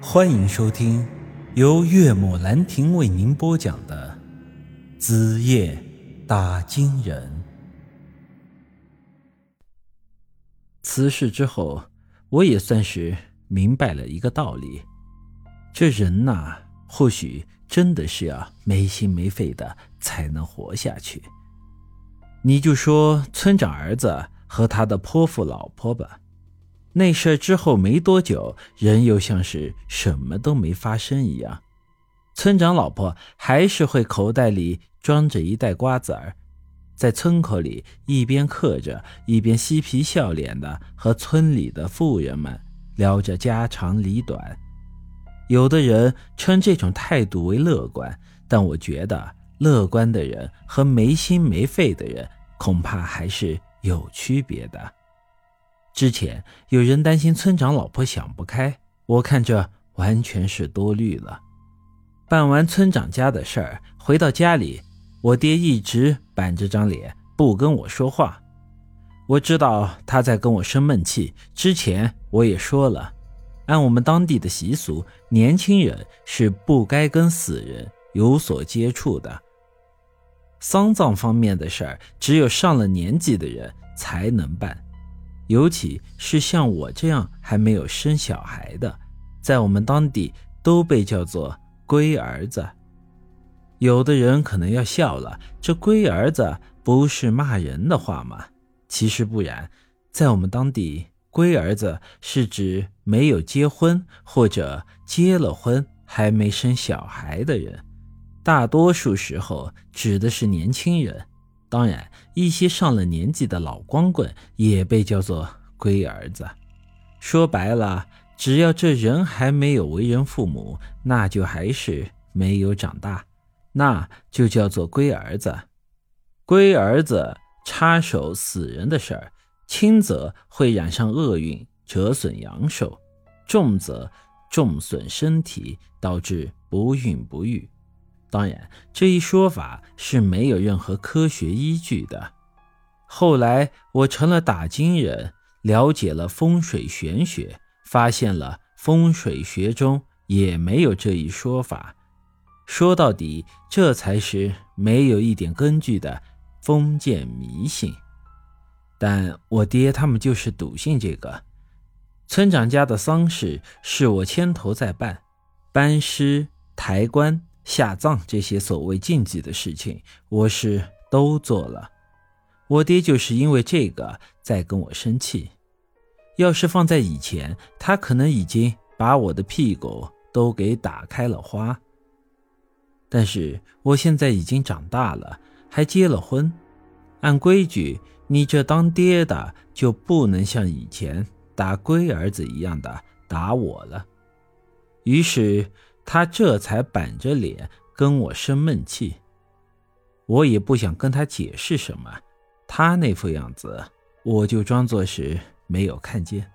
欢迎收听由岳母兰亭为您播讲的《子夜打金人》。此事之后，我也算是明白了一个道理：这人呐，或许真的是要没心没肺的才能活下去。你就说村长儿子和他的泼妇老婆吧。那事之后没多久，人又像是什么都没发生一样。村长老婆还是会口袋里装着一袋瓜子儿，在村口里一边嗑着，一边嬉皮笑脸的和村里的妇人们聊着家长里短。有的人称这种态度为乐观，但我觉得乐观的人和没心没肺的人恐怕还是有区别的。之前有人担心村长老婆想不开，我看这完全是多虑了。办完村长家的事儿，回到家里，我爹一直板着张脸不跟我说话。我知道他在跟我生闷气。之前我也说了，按我们当地的习俗，年轻人是不该跟死人有所接触的。丧葬方面的事儿，只有上了年纪的人才能办。尤其是像我这样还没有生小孩的，在我们当地都被叫做“龟儿子”。有的人可能要笑了，这“龟儿子”不是骂人的话吗？其实不然，在我们当地，“龟儿子”是指没有结婚或者结了婚还没生小孩的人，大多数时候指的是年轻人。当然，一些上了年纪的老光棍也被叫做“龟儿子”。说白了，只要这人还没有为人父母，那就还是没有长大，那就叫做“龟儿子”。龟儿子插手死人的事儿，轻则会染上厄运，折损阳寿；重则重损身体，导致不孕不育。当然，这一说法是没有任何科学依据的。后来我成了打金人，了解了风水玄学，发现了风水学中也没有这一说法。说到底，这才是没有一点根据的封建迷信。但我爹他们就是笃信这个。村长家的丧事是我牵头在办，搬尸、抬棺。下葬这些所谓禁忌的事情，我是都做了。我爹就是因为这个在跟我生气。要是放在以前，他可能已经把我的屁股都给打开了花。但是我现在已经长大了，还结了婚，按规矩，你这当爹的就不能像以前打龟儿子一样的打我了。于是。他这才板着脸跟我生闷气，我也不想跟他解释什么，他那副样子，我就装作是没有看见。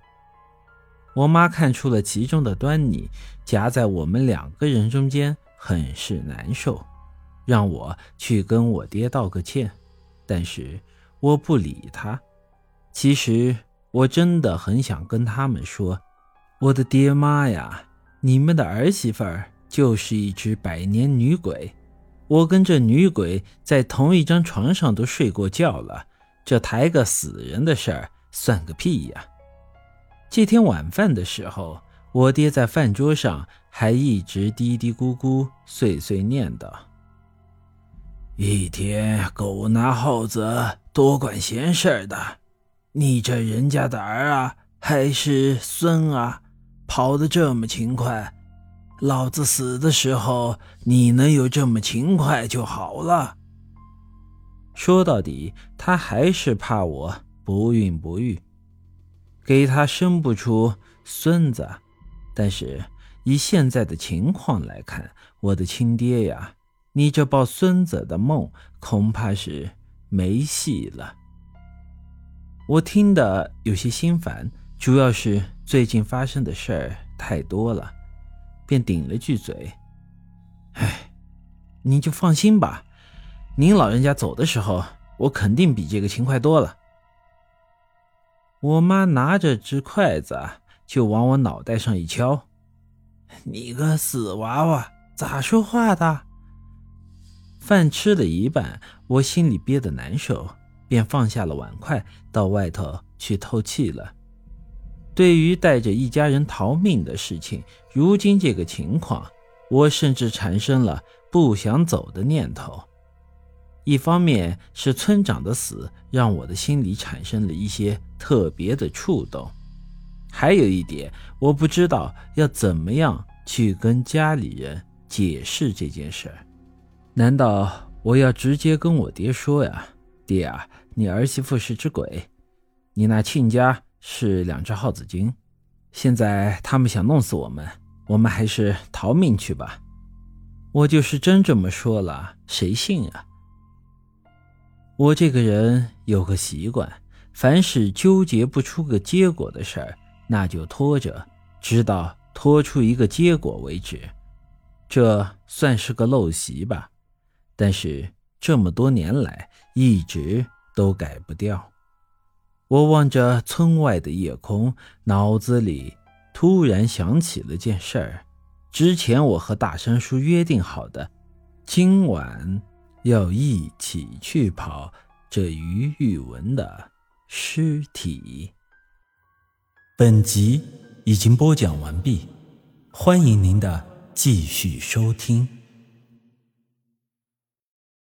我妈看出了其中的端倪，夹在我们两个人中间，很是难受，让我去跟我爹道个歉，但是我不理他。其实我真的很想跟他们说，我的爹妈呀。你们的儿媳妇儿就是一只百年女鬼，我跟这女鬼在同一张床上都睡过觉了，这抬个死人的事儿算个屁呀！这天晚饭的时候，我爹在饭桌上还一直嘀嘀咕咕、碎碎念叨：“一天狗拿耗子多管闲事儿的，你这人家的儿啊，还是孙啊？”跑得这么勤快，老子死的时候你能有这么勤快就好了。说到底，他还是怕我不孕不育，给他生不出孙子。但是以现在的情况来看，我的亲爹呀，你这抱孙子的梦恐怕是没戏了。我听得有些心烦，主要是。最近发生的事儿太多了，便顶了句嘴：“哎，您就放心吧，您老人家走的时候，我肯定比这个勤快多了。”我妈拿着只筷子就往我脑袋上一敲：“你个死娃娃，咋说话的？饭吃了一半，我心里憋得难受，便放下了碗筷，到外头去透气了。对于带着一家人逃命的事情，如今这个情况，我甚至产生了不想走的念头。一方面是村长的死让我的心里产生了一些特别的触动，还有一点，我不知道要怎么样去跟家里人解释这件事儿。难道我要直接跟我爹说呀？爹啊，你儿媳妇是只鬼，你那亲家是两只耗子精，现在他们想弄死我们，我们还是逃命去吧。我就是真这么说了，谁信啊？我这个人有个习惯，凡是纠结不出个结果的事儿，那就拖着，直到拖出一个结果为止。这算是个陋习吧，但是这么多年来一直都改不掉。我望着村外的夜空，脑子里突然想起了件事儿：之前我和大山叔约定好的，今晚。要一起去跑这于玉文的尸体。本集已经播讲完毕，欢迎您的继续收听。